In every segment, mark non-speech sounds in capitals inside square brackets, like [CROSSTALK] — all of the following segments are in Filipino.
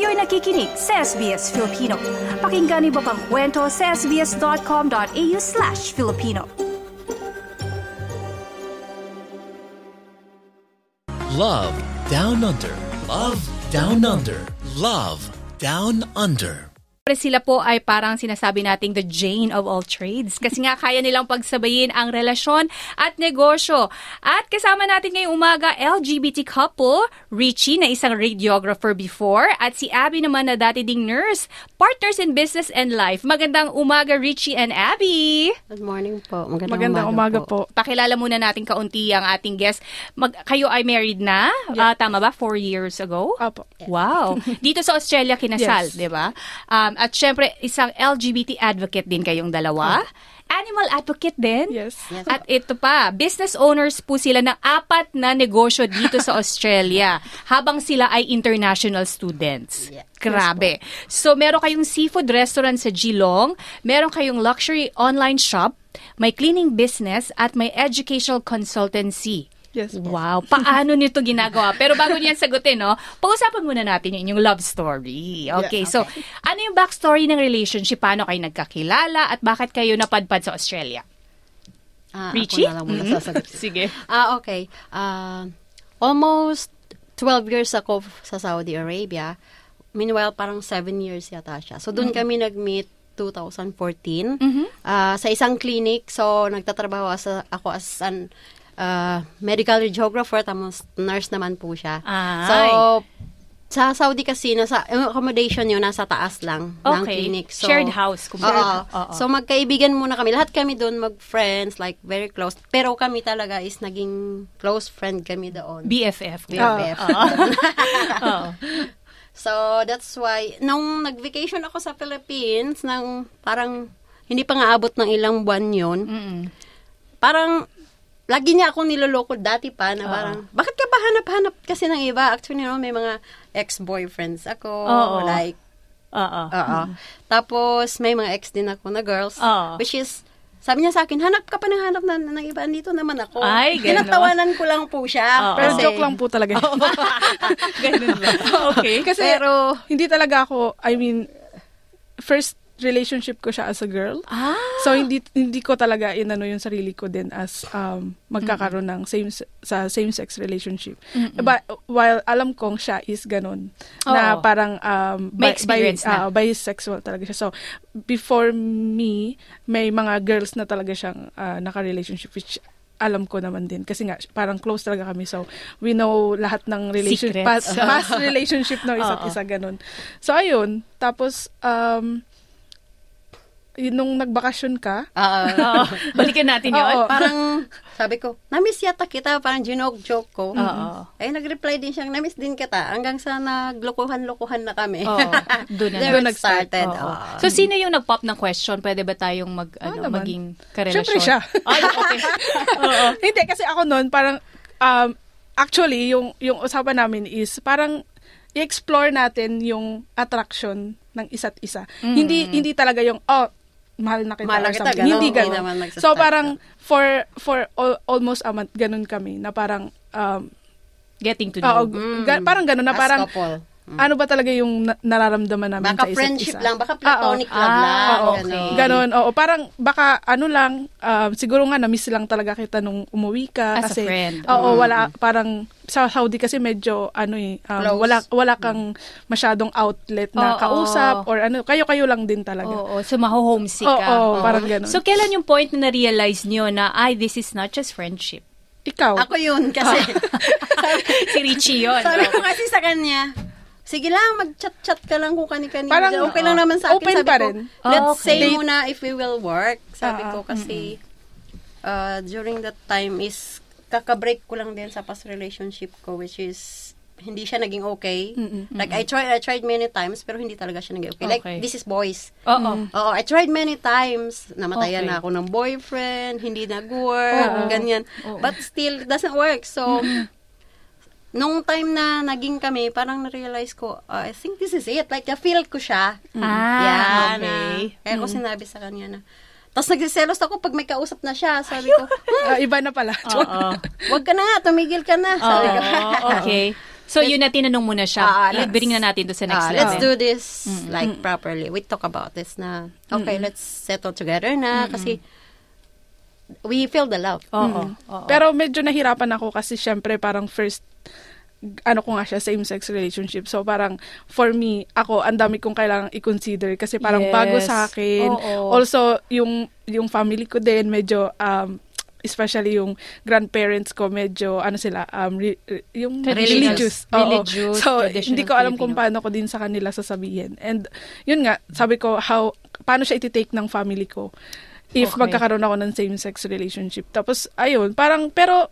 Kayo'y nakikinig sa SBS Filipino. Pakinggan niyo pa ang kwento sa sbs.com.au slash Filipino. Love Down Under. Love Down Under. Love Down Under. Siyempre sila po ay parang sinasabi nating the Jane of all trades kasi nga kaya nilang pagsabayin ang relasyon at negosyo. At kasama natin ngayong umaga LGBT couple, Richie na isang radiographer before at si Abby naman na dati ding nurse, partners in business and life. Magandang umaga Richie and Abby! Good morning po. Magandang, Magandang umaga, po. Pakilala muna natin kaunti ang ating guest. Mag, kayo ay married na? Ah, tama ba? Four years ago? Apo. Wow. Dito sa Australia kinasal, Yes. 'di ba? Um, at syempre isang LGBT advocate din kayong dalawa. Animal advocate din? Yes. Yes. At ito pa, business owners po sila ng apat na negosyo dito sa [LAUGHS] Australia habang sila ay international students. Yeah. Grabe. So, meron kayong seafood restaurant sa Geelong, meron kayong luxury online shop, may cleaning business, at may educational consultancy. Yes po. Wow, paano nito ginagawa? Pero bago niyan sagutin, no, pag-usapan muna natin yung inyong love story. Okay, so ano yung backstory ng relationship? Paano kayo nagkakilala at bakit kayo napadpad sa Australia? Ah, Richie? Ako na lang muna Mhm. sasagot. [LAUGHS] Sige. Ah, okay. Ah, almost 12 years ako sa Saudi Arabia. Meanwhile, parang 7 years yata siya. So, doon kami nag-meet 2014 ah, sa isang clinic. So, nagtatrabaho sa, ako as an ah, medical radiographer, tapos nurse naman po siya. Ay. So, sa Saudi kasi, nasa, yung accommodation yun, nasa taas lang ng Okay. clinic. So, Shared house, kumbaga. Oo. Oo. So, magkaibigan muna kami. Lahat kami doon mag-friends, like, very close. Pero kami talaga is naging close friend kami doon. BFF. BFF. [LAUGHS] Oo. So, that's why, nung nag-vacation ako sa Philippines, nang parang, hindi pa nga abot ng ilang buwan yun, Mm-mm. parang, lagi niya ako niloloko dati pa na parang, bakit ka ba hanap-hanap kasi ng iba? Actually, no, may mga ex-boyfriends ako, Oo. like, Oo. Oo. Tapos, may mga ex din ako na girls, Oo. which is, sabi niya sa akin, hanap ka pa ng hanap na, ng iba, dito naman ako. Ay, [LAUGHS] ganon. Tinatawanan ko lang po siya. Oo. Pero kasi- joke lang po talaga. [LAUGHS] Ganun ba? [LAUGHS] Okay. Kasi Pero- hindi talaga ako, I mean, first relationship ko siya as a girl. Ah. So hindi hindi ko talaga inano yung sarili ko din as um, magkakaroon ng same sa same sex relationship. But while alam kong siya is ganun na Oo. parang um, May bi- experience bi- na. ah, bisexual talaga siya. So before me, may mga girls na talaga siyang ah, naka-relationship which alam ko naman din kasi nga parang close talaga kami so we know lahat ng relationship past, past relationship ng isa't [LAUGHS] isa ganun. So ayun, tapos um nung nagbakasyon ka, Oo. Oo. [LAUGHS] Balikan natin yun. Oo. parang, sabi ko, namiss yata kita, parang joke-joke ko. Oo. Eh, nag-reply din siya, namiss din kita, hanggang sa naglokohan-lokohan na kami. Oo. Doon [LAUGHS] na. Doon it nag-start. started. Oo. Oo. So, sino yung nag-pop ng question? Pwede ba tayong mag, ano, naman. maging karelasyon? Siyempre siya. [LAUGHS] Ay, okay. Oo. hindi kasi ako noon parang um, actually yung yung usapan namin is parang i-explore natin yung attraction ng isa't isa. Hindi hindi talaga yung oh mahal na kita Mahal na or kita, ganun. Hindi Hindi ganun. naman nagsastart So parang for for al- almost a month ganun kami na parang um Getting to oo, know. ga- parang ganun na As parang couple. Ano ba talaga yung na- nararamdaman namin Baka sa isa't friendship isa. lang, baka Oo. platonic love Ah, lang. okay. ganon. Ganon, oo. Parang baka ano lang, um, siguro nga na-miss lang talaga kita nung umuwi ka. As a kasi, friend. Oo, wala, parang sa Saudi kasi medyo ano eh, um, Close. wala, wala kang masyadong outlet na Oo. kausap or ano, kayo-kayo lang din talaga. Oo, so maho-homesick Oo, ka. oo, parang ganon. So, kailan yung point na na-realize nyo na, ay, this is not just friendship? Ikaw? Ako yun, kasi, [LAUGHS] si Richie yun. [LAUGHS] sabi ko kasi sa kanya, sige lang, mag-chat-chat ka lang kung kani-kanina. Parang, dyan. okay lang naman sa akin. open sabi pa ko, rin. let's Oh, okay. say muna if we will work. Sabi Ah, ko kasi, uh, during that time is, kaka-break ko lang din sa past relationship ko, which is, hindi siya naging okay. Like, I tried, I tried many times, pero hindi talaga siya naging okay. Like, Okay. this is boys. Oo. Oo, I tried many times. Namatayan Okay. na ako ng boyfriend, hindi nag-work, ganyan. But still, it doesn't work. So, [LAUGHS] nung time na naging kami, parang na-realize ko, uh, I think this is it. Like, na-feel ko siya. Ah, Yeah, okay. Na, kaya ko sinabi sa kanya na, tapos nagsiselos ako pag may kausap na siya. Sabi ko, [LAUGHS] Ah, iba na pala. [LAUGHS] Oo. wag ka na nga, tumigil ka na. Sabi ko. Oo, [LAUGHS] okay. So, yun na tinanong mo na siya. Let's, let's- bring na natin to sa next Ah, level. let's do this like properly. We talk about this na, okay, let's settle together na kasi we feel the love. Oo. oo. Pero medyo nahirapan ako kasi syempre parang first ano ko nga siya, same-sex relationship. So, parang, for me, ako, ang dami kong kailangang i-consider kasi parang Yes. bago sa akin. Oo. Also, yung, yung family ko din, medyo, um, especially yung grandparents ko, medyo, ano sila, um, re- re- yung Traditional. religious. Oo. Religious, So, hindi ko alam kung Filipino. paano ko din sa kanila sasabihin. And, yun nga, sabi ko, how, paano siya iti-take ng family ko if Okay. magkakaroon ako ng same-sex relationship. Tapos, ayun, parang, pero,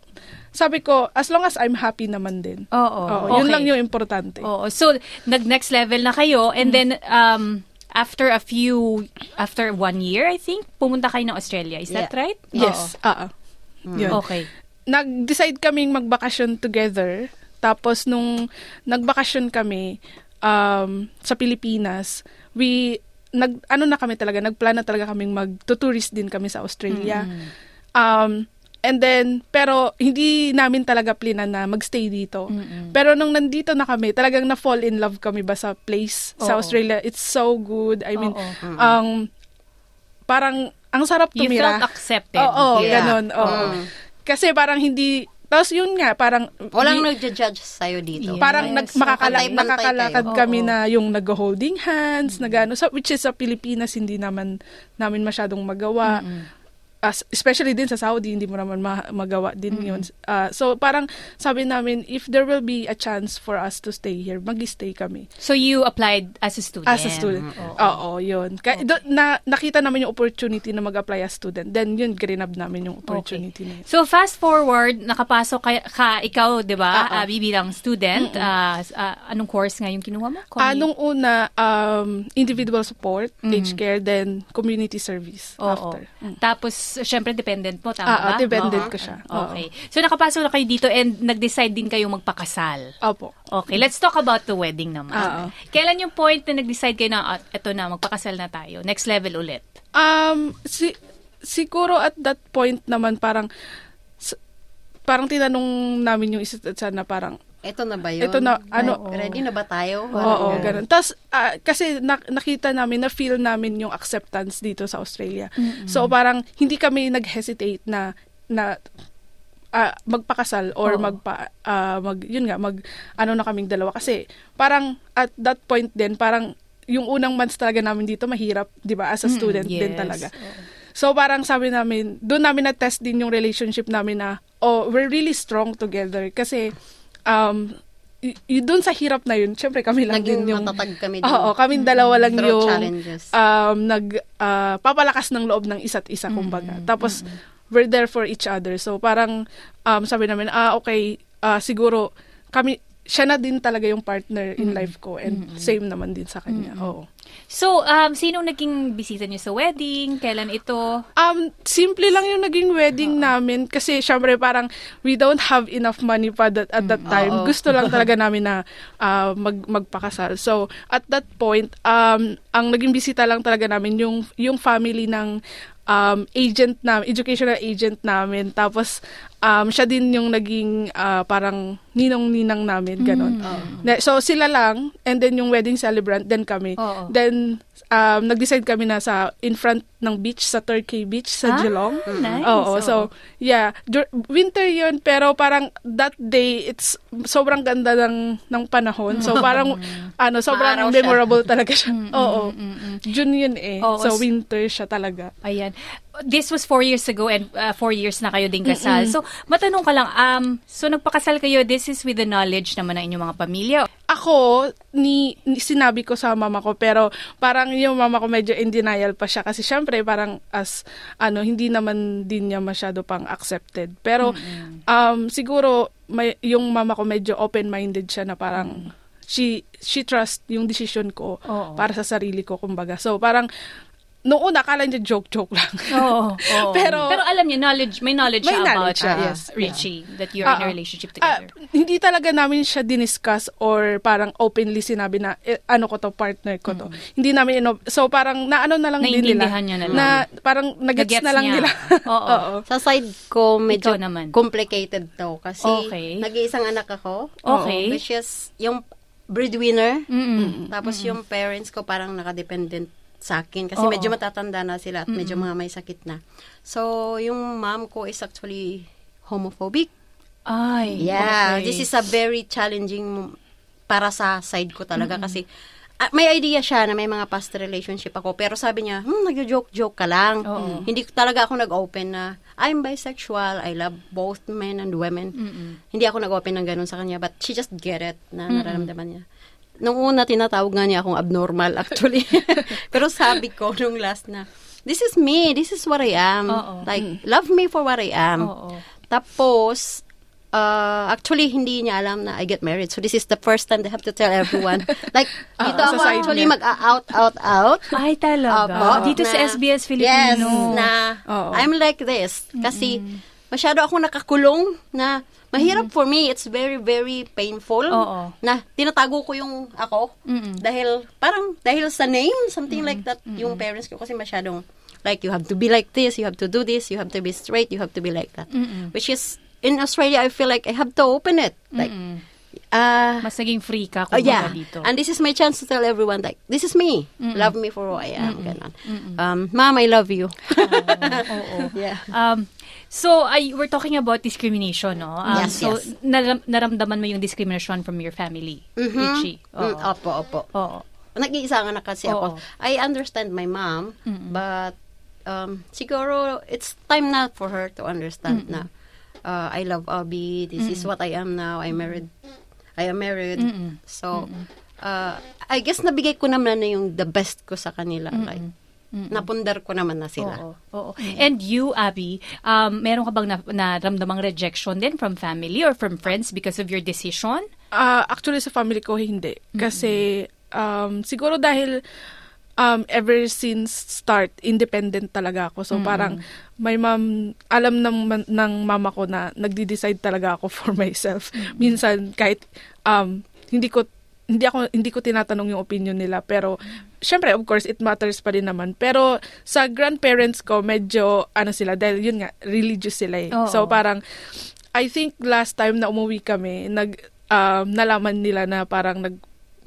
sabi ko, as long as I'm happy naman din. Oo. Oo, Yun Okay. lang yung importante. Oo. So, nag-next level na kayo and then um after a few after one year, I think, pumunta kayo ng Australia. Is that Yeah. right? Yes. Ah. ah. Yun. Oo. Okay. Nag-decide kaming magbakasyon together. Tapos, nung nagbakasyon kami um, sa Pilipinas, we, nag, ano na kami talaga, nagplano talaga kaming mag-tourist din kami sa Australia. Um, and then, pero hindi namin talaga plinan na magstay dito. Pero nung nandito na kami, talagang na-fall in love kami ba sa place sa Oo. Australia. It's so good. I mean, Oo. um, parang, ang sarap You tumira. felt accepted. Oo, Yeah. ganon. Oo. Kasi parang hindi, tapos yun nga, parang, Walang di- nagja-judge sa'yo dito. Yeah. parang Yes. nag, makakala, nakakalakad kayo. kami Oo. na yung nag-holding hands, na gano'n. So, which is sa Pilipinas, hindi naman namin masyadong magawa. As, especially din sa Saudi, hindi mo naman ma- magawa din yun. Ah, so, parang sabi namin, if there will be a chance for us to stay here, mag-stay kami. So you applied as a student. As a student. Oo, yun. Ka- do- na, nakita namin yung opportunity na mag-apply as student. Then, yun, grinab namin yung opportunity na yun. So fast forward, nakapasok ka, ka ikaw, 'di ba? Oo. ah, bibilang student. ah, ah, anong course nga yung kinuha mo? Ah, Commu- nung una, um, individual support, age care, then community service Oo. after. Mm. Tapos, syempre, dependent mo, tama Ah, ba? dependent Oo. ko siya. Okay. So, nakapasok na kayo dito and nag-decide din kayong magpakasal. Opo. Okay, let's talk about the wedding naman. Oo. Kailan yung point na nag-decide kayo na, ah, eto na, magpakasal na tayo? Next level ulit. Um, si, siguro at that point naman parang, parang tinanong namin yung isa't isa na parang, Ito na ba yun? Ito na, ano- ready na ba tayo? Oo, ganun. Tapos, ah, kasi na- nakita namin, na-feel namin yung acceptance dito sa Australia. So, parang hindi kami nag-hesitate na, na ah, magpakasal or Oo. magpa, ah, mag, yun nga, mag, ano na kaming dalawa. Kasi, parang, at that point din, parang, yung unang months talaga namin dito, mahirap, di ba, as a student din yes. talaga. So, parang sabi namin, doon namin na-test din yung relationship namin na, oh, we're really strong together. Kasi, um, y- y- doon sa hirap na yun, syempre kami lang Naging din yung... matatag kami din. Oo, kami dalawa lang Through yung challenges. um, nag ah, papalakas ng loob ng isa't isa kumbaga. Tapos we're there for each other. So parang um, sabi namin, ah okay, ah, siguro kami siya na din talaga yung partner in life ko and same naman din sa kanya. Oo. So, um, sinong naging bisita niyo sa wedding? Kailan ito? Um, simple lang yung naging wedding namin kasi syempre parang we don't have enough money pa that, at that time. Oo. Gusto lang [LAUGHS] talaga namin na ah, mag, magpakasal. So, at that point, um, ang naging bisita lang talaga namin yung, yung family ng um, agent na educational agent namin. Tapos, um, siya din yung naging ah, parang ninong-ninang namin, ganon. Na- So, sila lang, and then yung wedding celebrant, then kami. Oo. Then, um, nag-decide kami na sa in front ng beach, sa Turkey Beach, sa Ah, Geelong. nice. Oo, so, yeah. Winter yun, pero parang that day, it's sobrang ganda ng, ng panahon. So, parang, ano, sobrang Maaraw siya. memorable talaga siya. Oo. June yun eh. Oo, so, winter siya talaga. Ayan. This was four years ago and uh, four years na kayo din kasal. So, matanong ka lang, um, so nagpakasal kayo, this is with the knowledge naman ng inyong mga pamilya. Ako, ni, ni- sinabi ko sa mama ko, pero parang yung mama ko medyo in denial pa siya kasi syempre parang as, ano, hindi naman din niya masyado pang accepted. Pero, um, siguro, may, yung mama ko medyo open-minded siya na parang, she, she trust yung decision ko Oo. para sa sarili ko, kumbaga. So, parang, noong una, akala niya joke-joke lang. Oo. oo. [LAUGHS] Pero- Pero alam niyo, knowledge, may knowledge May siya about knowledge siya, uh, yes. Richie, that you're in a Ah, relationship ah, together. hindi talaga namin siya diniscuss or parang openly sinabi na eh, ano ko to, partner ko to. Hindi namin, ino- so parang naano na lang din nila. Niya na lang. Na parang nagets na lang niya. nila. [LAUGHS] Oo. Sa side ko, medyo Ikaw naman. complicated to. Kasi Okay. nag-iisang anak ako. Okay. Oo, Which is yung breadwinner. Mm-mm. Tapos yung parents ko parang nakadependent sa akin. Kasi Oo. medyo matatanda na sila at medyo mga may sakit na. So, yung mom ko is actually homophobic. Ay, Yeah, okay. this is a very challenging para sa side ko talaga kasi ah, may idea siya na may mga past relationship ako pero sabi niya, hmm, nagjo-joke-joke ka lang. Oo. Hindi talaga ako nag-open na I'm bisexual, I love both men and women. Hindi ako nag-open ng ganun sa kanya but she just get it na nararamdaman niya. Nung una, tinatawag nga niya akong abnormal actually. [LAUGHS] [LAUGHS] pero sabi ko nung last na, this is me, this is what I am. Oo. Like, love me for what I am. Oo. Tapos, uh, actually, hindi niya alam na I get married. So, this is the first time they have to tell everyone. [LAUGHS] like, dito sa ako actually mag-out, out, out. Ay, talaga. Opo, Dito sa na- SBS Yes, Filipino. na Oo. I'm like this. Kasi, masyado ako nakakulong na mahirap for me. It's very, very painful. Oo. Na tinatago ko yung ako. Mm-mm. Dahil, parang, dahil sa name, something like that. Yung parents ko kasi masyadong, like, you have to be like this, you have to do this, you have to be straight, you have to be like that. Mm-mm. Which is, in Australia, I feel like I have to open it. Like, ah, Mas naging free ka Oh, kung yeah. dito. And this is my chance to tell everyone, like, this is me. Love me for who I am. Ganon. Um, Mom, I love you. Oo. [LAUGHS] yeah. Um, so, I, we're talking about discrimination, no? Um, Yes, so, yes. naram- naramdaman mo yung discrimination from your family, Richie. Mm, Oo. opo, opo. Oo. Nag-iisa nga na kasi Oo. ako. I understand my mom, but um, siguro it's time na for her to understand na uh, I love Abby. This is what I am now. I married. I am married. So, uh, I guess nabigay ko naman na yung the best ko sa kanila. Like, napundar ko naman na sila. Oo, oo. And you, Abby, um, meron ka bang na, naramdamang rejection din from family or from friends because of your decision? Ah, actually, sa family ko, hindi. Kasi, um, siguro dahil um, ever since start, independent talaga ako. So, parang may mom, alam ng, man- ng mama ko na nagdi-decide talaga ako [LAUGHS] for myself. Minsan, kahit um, hindi ko hindi ako hindi ko tinatanong yung opinion nila pero syempre of course it matters pa rin naman. Pero sa grandparents ko medyo ano sila dahil yun nga religious sila eh. Oo. so parang I think last time na umuwi kami nag um, nalaman nila na parang nag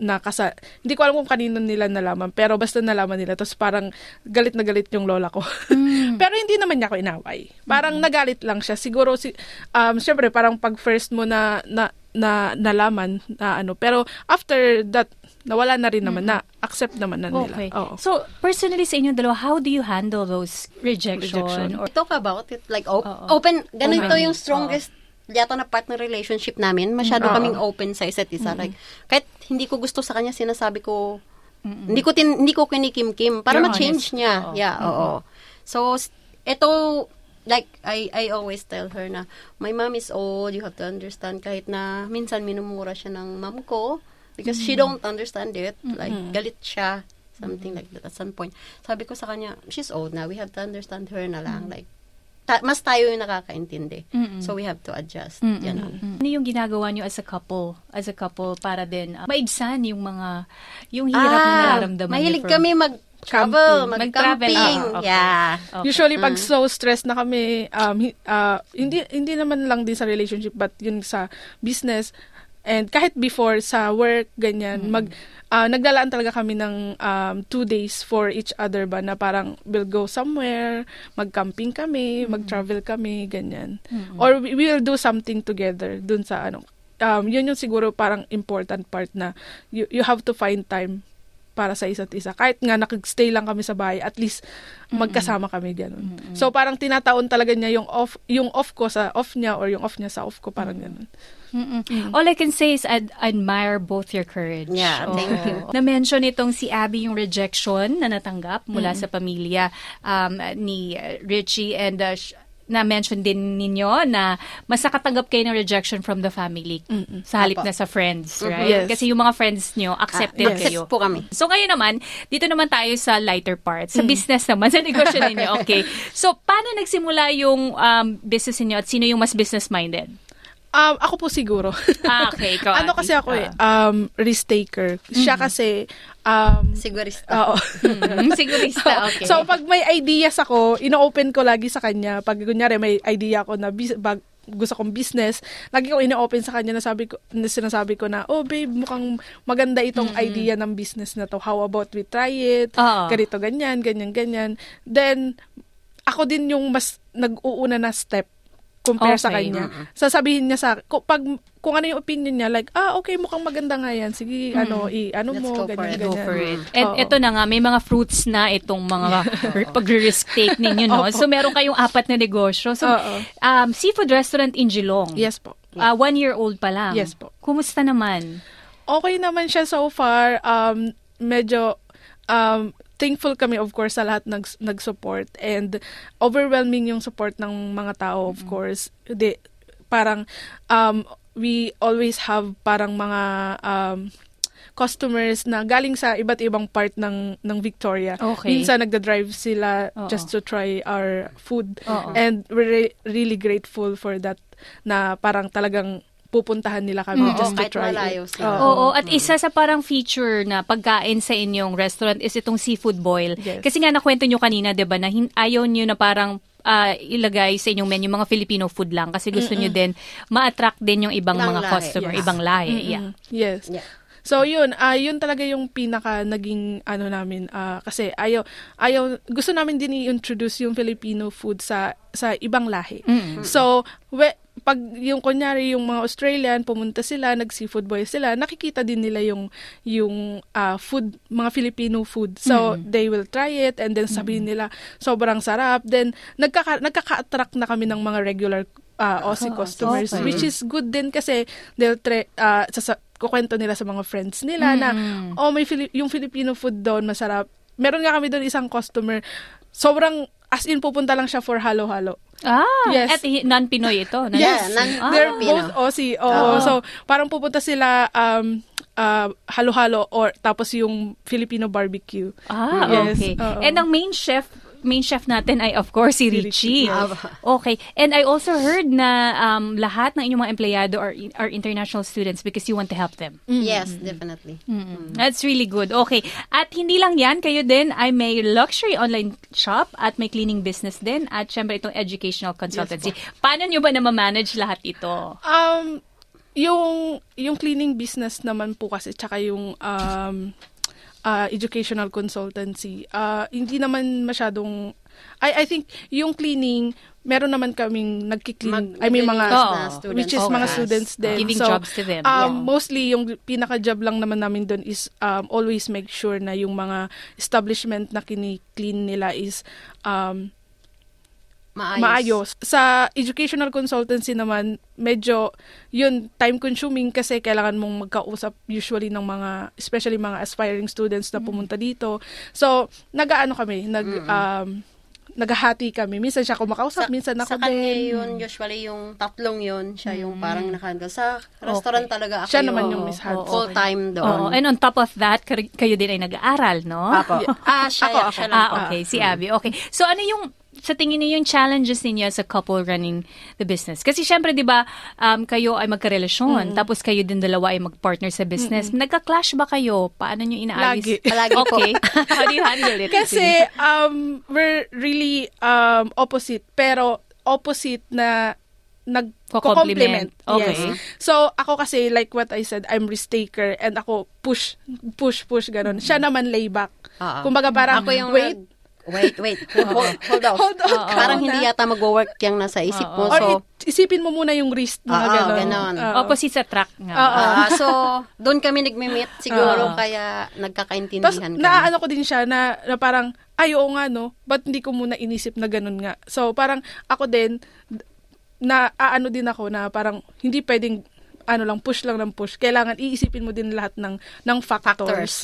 nakasa hindi ko alam kung kanino nila nalaman pero basta nalaman nila tapos parang galit na galit yung lola ko. [LAUGHS] Pero hindi naman niya ako inaway. Parang nagalit lang siya. Siguro si um syempre parang pag first mo na na na nalaman na ano pero after that nawala na rin naman na accept naman na nila Okay. Oo. So, personally sa inyo dalawa, how do you handle those rejection? Rejection. Or, talk about it like op- Oo. open ganito Open. yung strongest yata na partner relationship namin masyado Oo. kaming open sa isa't isa like kahit hindi ko gusto sa kanya sinasabi ko hindi ko tin, hindi ko kinikim-kim para You're ma-change honest. niya Oo. yeah oo so ito like I I always tell her na my mom is old you have to understand kahit na minsan minumura siya ng mom ko because she don't understand it. Like galit siya something like that at some point. Sabi ko sa kanya she's old now we have to understand her na lang like ta- mas tayo yung nakakaintindi. So we have to adjust. Ganon. ano yung ginagawa nyo as a couple? As a couple para din uh, maibsan yung mga yung hirap na Ah, nararamdaman mahilig niyo from- kami mag-travel, Camping. Mag-travel, mag-camping. ah, okay. Yeah. Okay. Usually pag so stressed na kami um hi- ah, hindi hindi naman lang din sa relationship but yun sa business and kahit before sa work ganyan mag ah, naglalaan talaga kami ng um, two days for each other ba na parang we'll go somewhere mag-camping kami mag-travel kami ganyan or we we will do something together dun sa ano um, yun yung siguro parang important part na you, you have to find time para sa isa't isa. Kahit nga nakag-stay lang kami sa bahay, at least magkasama kami ganun. So parang tinataon talaga niya yung off yung off ko sa off niya or yung off niya sa off ko parang ganun. Mm-mm. All I can say is I admire both your courage. Yeah, thank you. Na-mention itong si Abby yung rejection na natanggap mula sa pamilya um, ni Richie and uh, na-mention din ninyo na mas nakatanggap kayo ng rejection from the family sa halip Apo. na sa friends, right? Yes. Kasi yung mga friends nyo, accepted Ah, yes. kayo. po kami. So ngayon naman, dito naman tayo sa lighter part, sa business naman, sa negosyo [LAUGHS] ninyo. Okay. So paano nagsimula yung um, business ninyo at sino yung mas business-minded? Um, ako po siguro. Ah, okay. Ikaw, [LAUGHS] ano kasi ako eh, Ah. um, risk taker. Siya kasi, um, Sigurista. oo. [LAUGHS] Mm, sigurista, okay. So, pag may ideas ako, ino-open ko lagi sa kanya. Pag kunyari may idea ako na bis- bag, gusto kong business, lagi ko ino-open sa kanya na sabi ko, na sinasabi ko na, oh babe, mukhang maganda itong idea ng business na to. How about we try it? Oo. Ganito, ganyan, ganyan, ganyan. Then, ako din yung mas nag-uuna na step compare sa Okay. kanya. Sasabihin niya sa kung, pag kung ano yung opinion niya like ah okay mukhang maganda nga yan sige ano i ano Let's mo go for ganyan it. Go ganyan for it. And Oo. ito na nga, may mga fruits na itong mga [LAUGHS] pag-risk take ninyo, no? So, meron kayong apat na negosyo. So, Oo. um, seafood restaurant in Geelong. yes po Uh, one year old pa lang. Yes po. Kumusta naman? okay naman siya so far. Um, medyo um, thankful kami of course sa lahat nag nag-support and overwhelming yung support ng mga tao of course. Di, parang um, we always have parang mga um, customers na galing sa iba't ibang part ng ng Victoria. Okay. Minsan nagda-drive sila Oo. just to try our food Oo. and we're re- really grateful for that na parang talagang pupuntahan nila kami Oo, just to kahit try malayo it. sila. Oo. Oo, at isa sa parang feature na pagkain sa inyong restaurant is itong seafood boil. Yes. Kasi nga nakwento nyo kanina, 'di ba, na hin- ayaw nyo na parang ah, ilagay sa inyong menu mga Filipino food lang kasi gusto nyo din ma-attract din yung ibang Ibang mga lahi, customer, yes. ibang lahi. Yeah. Mm-mm. Yes. Yeah. So yun, ah yun talaga yung pinaka naging ano namin ah, kasi ayaw ayaw gusto namin din i-introduce yung Filipino food sa sa ibang lahi. So we, pag yung kunyari yung mga Australian pumunta sila, nag-seafood boy sila, nakikita din nila yung yung ah, food, mga Filipino food. So they will try it and then sabihin nila sobrang sarap. Then nagkaka nagkaka-attract na kami ng mga regular ah, Aussie customers okay. which is good din kasi they'll try ah, sasa- kukwento nila sa mga friends nila na oh may Fili- yung Filipino food doon masarap. Meron nga kami doon isang customer sobrang as in pupunta lang siya for halo-halo. Ah, Yes. at non-Pinoy ito. non- Yes. nan- Ah. They're Filipino. both Aussie. Oo. So, parang pupunta sila um, uh, halo-halo or tapos yung Filipino barbecue. Ah, Yes, okay. oo. And ang main chef, main chef natin ay of course si Si Richie. Yes. Okay. And I also heard na um, lahat ng inyong mga empleyado are, are international students because you want to help them. Yes, definitely. Mm. That's really good. Okay. At hindi lang yan, kayo din ay may luxury online shop at may cleaning business din at syempre itong educational consultancy. Paano nyo ba na manage lahat ito? Um, yung yung cleaning business naman po kasi tsaka yung um, uh, educational consultancy, uh, hindi naman masyadong I I think yung cleaning meron naman kaming nagki-clean. Mag- I mean mga na students which is Okay. mga students din. Giving so, jobs to them. Um, Yeah. mostly yung pinaka-job lang naman namin doon is um, always make sure na yung mga establishment na kini-clean nila is um, Maayos. maayos. Sa educational consultancy naman, medyo yun time consuming kasi kailangan mong magkausap usually ng mga especially mga aspiring students na pumunta dito. So, nag-aano kami, nag um, naghahati kami. Minsan siya kumakausap, minsan ako sa kanya din. yun, usually yung tatlong yun, siya yung parang nakahandle. Sa restaurant talaga ako Siya naman yung Miss Hands. full-time doon. Oo. And on top of that, kar- kayo din ay nag-aaral, no? Apo. Ah, siya, Ako, ako. siya lang. Ah, okay. Si Abby. Okay. So, ano yung sa tingin niyo yung challenges ninyo as a couple running the business? Kasi syempre, di ba, um, kayo ay magkarelasyon, tapos kayo din dalawa ay mag-partner sa business. Nagka-clash ba kayo? Paano nyo inaayos? Lagi. [LAUGHS] Palagi. Okay. [LAUGHS] How do you handle it? Kasi um, we're really um, opposite, pero opposite na nag-complement. Okay. Yes. So, ako kasi, like what I said, I'm risk taker and ako push, push, push, ganun. Siya naman layback. Oo. Kumbaga parang, Ako yung wait, Wait, wait. [LAUGHS] Hold, hold off. Hold on Parang hindi yata mag-work yung nasa isip mo. or So, it- isipin mo muna yung risk, mga Oo, ganun. ganun. Oo. Opposite sa track nga. Ah, so doon kami nagme-meet siguro Oo. kaya Tapos, nagkakaintindihan kami. naaano ko din siya na, na parang, ay, oo nga, no? Ba't hindi ko muna inisip na ganun nga? So, parang, ako din, na aano din ako na parang, hindi pwedeng, ano lang push lang ng push. Kailangan iisipin mo din lahat ng ng factors. Factors.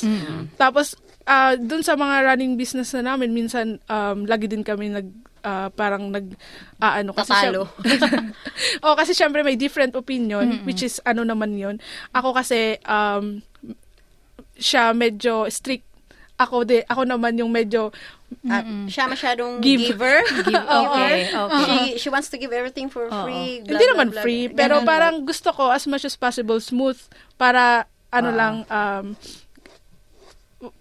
Tapos ah dun sa mga running business na namin minsan um, lagi din kami nag ah, parang nag ah, ano kasi Tatalo. [LAUGHS] oh kasi syempre may different opinion which is ano naman 'yon. Ako kasi um siya medyo strict ako de ako naman yung medyo Ah, siya masyadong Give. giver. [LAUGHS] [LAUGHS] Okay, okay. She, she wants to give everything for free. blah, hindi blah, naman blah. free, pero Ganun. parang gusto ko as much as possible smooth para ano lang um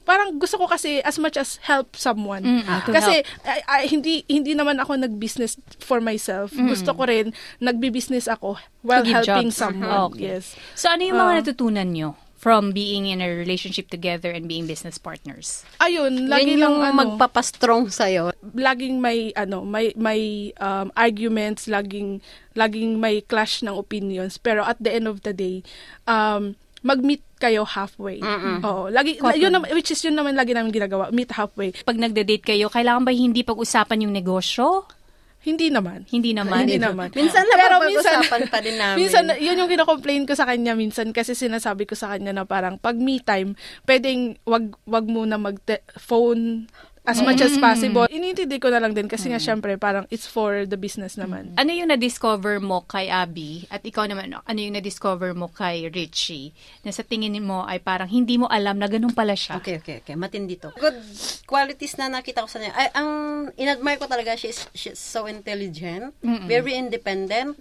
parang gusto ko kasi as much as help someone. Mm, to kasi ay- ay, hindi hindi naman ako nag-business for myself. Gusto ko rin nagbi-business ako while give helping jobs. Mm-hmm. someone. Okay. Yes. So ano yung mga Ah. natutunan nyo from being in a relationship together and being business partners? Ayun, lagi Yun lang ano, magpapastrong sa'yo. laging may ano, may may um, arguments, laging laging may clash ng opinions, pero at the end of the day, um mag-meet kayo halfway. Oo, lagi yun naman which is yun naman lagi namin ginagawa, meet halfway. Pag nagde-date kayo, kailangan ba hindi pag-usapan yung negosyo? Hindi naman. Hindi naman. Hindi naman. Minsan Pero napapag-usapan pa din [LAUGHS] namin. Minsan, yun yung kinocomplain ko sa kanya minsan kasi sinasabi ko sa kanya na parang pag me time, pwedeng wag, wag muna mag-phone as much as possible. Inintindi ko na lang din kasi nga syempre parang it's for the business naman. Ano yung na-discover mo kay Abby at ikaw naman, ano yung na-discover mo kay Richie na sa tingin mo ay parang hindi mo alam na ganun pala siya? Okay, okay, okay. Matindi to. Good qualities na nakita ko sa niya. Ay, ang inadmire ko talaga, she's, she's so intelligent, very independent.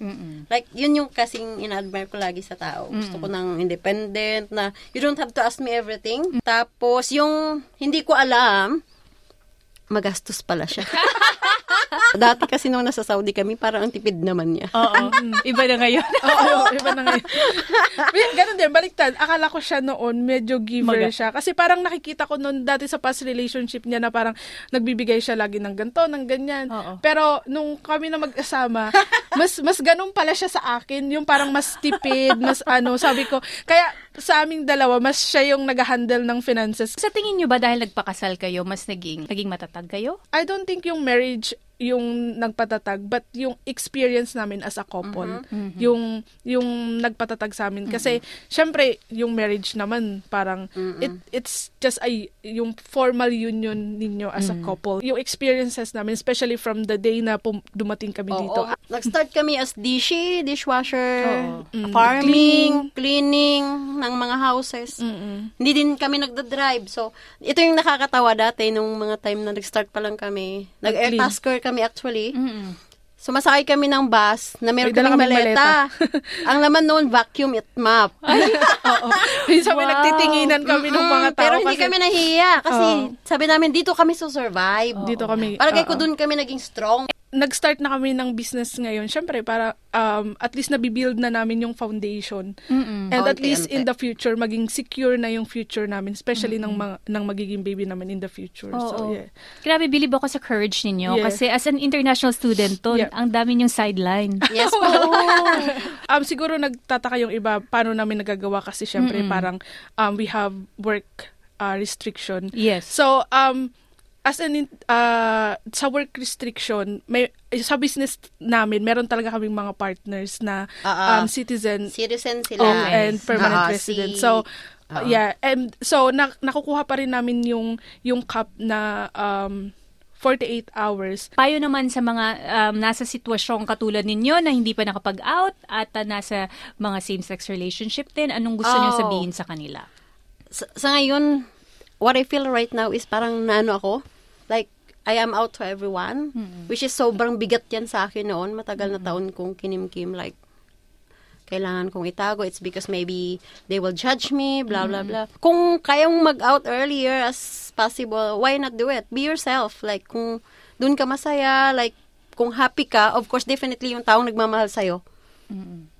Like, yun yung kasing inadmire ko lagi sa tao. Gusto ko ng independent na you don't have to ask me everything. Tapos, yung hindi ko alam, magastos pala siya. [LAUGHS] [LAUGHS] Dati kasi nung nasa Saudi kami, parang ang tipid naman niya. Oo. Iba na ngayon. [LAUGHS] Oo, iba na ngayon. Ganun din, baliktad. Akala ko siya noon, medyo giver Maga- siya. Kasi parang nakikita ko noon dati sa past relationship niya na parang nagbibigay siya lagi ng ganto, ng ganyan. Oo. Pero nung kami na mag-asama, [LAUGHS] mas mas ganun pala siya sa akin. Yung parang mas tipid, mas ano, sabi ko. Kaya sa aming dalawa, mas siya yung nag-handle ng finances. Sa tingin nyo ba dahil nagpakasal kayo, mas naging, naging matatag kayo? I don't think yung marriage yung nagpatatag but yung experience namin as a couple yung yung nagpatatag sa amin kasi syempre yung marriage naman parang it it's just a yung formal union ninyo as a couple yung experiences namin especially from the day na pum- dumating kami dito Oo. Nag-start kami as dishi, dishwasher, Oo. Mm. farming, cleaning ng mga houses. Mm-mm. Hindi din kami nagda-drive. So, ito yung nakakatawa dati nung mga time na nag-start pa lang kami. Nag-air tasker kami actually. Mm-mm. Sumasakay kami ng bus na meron kaming kaming maleta. Ang laman noon, vacuum at map. Oo. Minsan may Wow. nagtitinginan kami ng mga tao Pero hindi kasi kami nahiya kasi Oo. sabi namin, dito kami susurvive. dito kami Parang oo. ko doon kami naging strong. Nag-start na kami ng business ngayon, syempre para um, at least nabibuild na namin yung foundation. Mm-mm. And at Konti-unti. least in the future, maging secure na yung future namin, especially ng, mga, ng magiging baby namin in the future. So, Oo. yeah. Grabe, bilib ako sa courage ninyo. Yeah. Kasi as an international student, to, Yeah. ang dami niyong sideline. [LAUGHS] Yes po. [LAUGHS] Um, siguro nagtataka yung iba, paano namin nagagawa kasi syempre parang um, we have work uh, restriction. Yes. So, um, as an, uh, sa work restriction, may, sa business namin, meron talaga kaming mga partners na Ah, ah. um, citizen Citizen sila. Oh, and permanent Ah, resident. si- So, Ah. yeah, and so na, nakukuha pa rin namin yung yung cup na um 48 hours. Payo naman sa mga um, nasa sitwasyong katulad ninyo na hindi pa nakapag-out at uh, nasa mga same-sex relationship din, anong gusto niyo Oh. sabihin sa kanila? sa, sa ngayon, what I feel right now is parang naano ako, like, I am out to everyone, which is sobrang bigat yan sa akin noon. Matagal na taon kong kinimkim, like, kailangan kong itago. It's because maybe they will judge me, blah, blah, blah. Kung kayang mag-out earlier as possible, why not do it? Be yourself. Like, kung dun ka masaya, like, kung happy ka, of course, definitely yung taong nagmamahal sa'yo,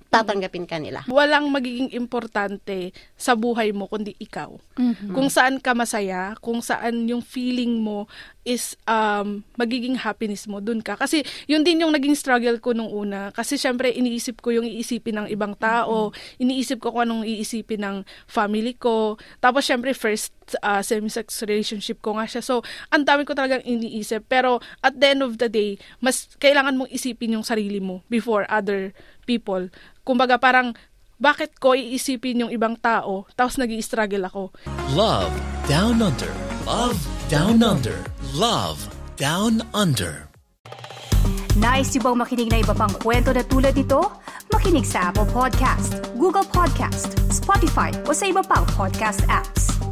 tatanggapin ka nila. Walang magiging importante sa buhay mo kundi ikaw. Mm-hmm. Kung saan ka masaya, kung saan yung feeling mo is um, magiging happiness mo, dun ka. Kasi yun din yung naging struggle ko nung una. Kasi syempre iniisip ko yung iisipin ng ibang tao, iniisip ko kung anong iisipin ng family ko. Tapos syempre first uh, same-sex relationship ko nga siya. So, ang dami ko talagang iniisip. Pero at the end of the day, mas kailangan mong isipin yung sarili mo before other people. Kumbaga parang bakit ko iisipin yung ibang tao, tapos nag struggle ako. Love Down Under. Love Down Under. Love Down Under. Nice yung bang makinig na iba pang kwento na tulad ito? Makinig sa Apple Podcast, Google Podcast, Spotify o sa iba pang podcast apps.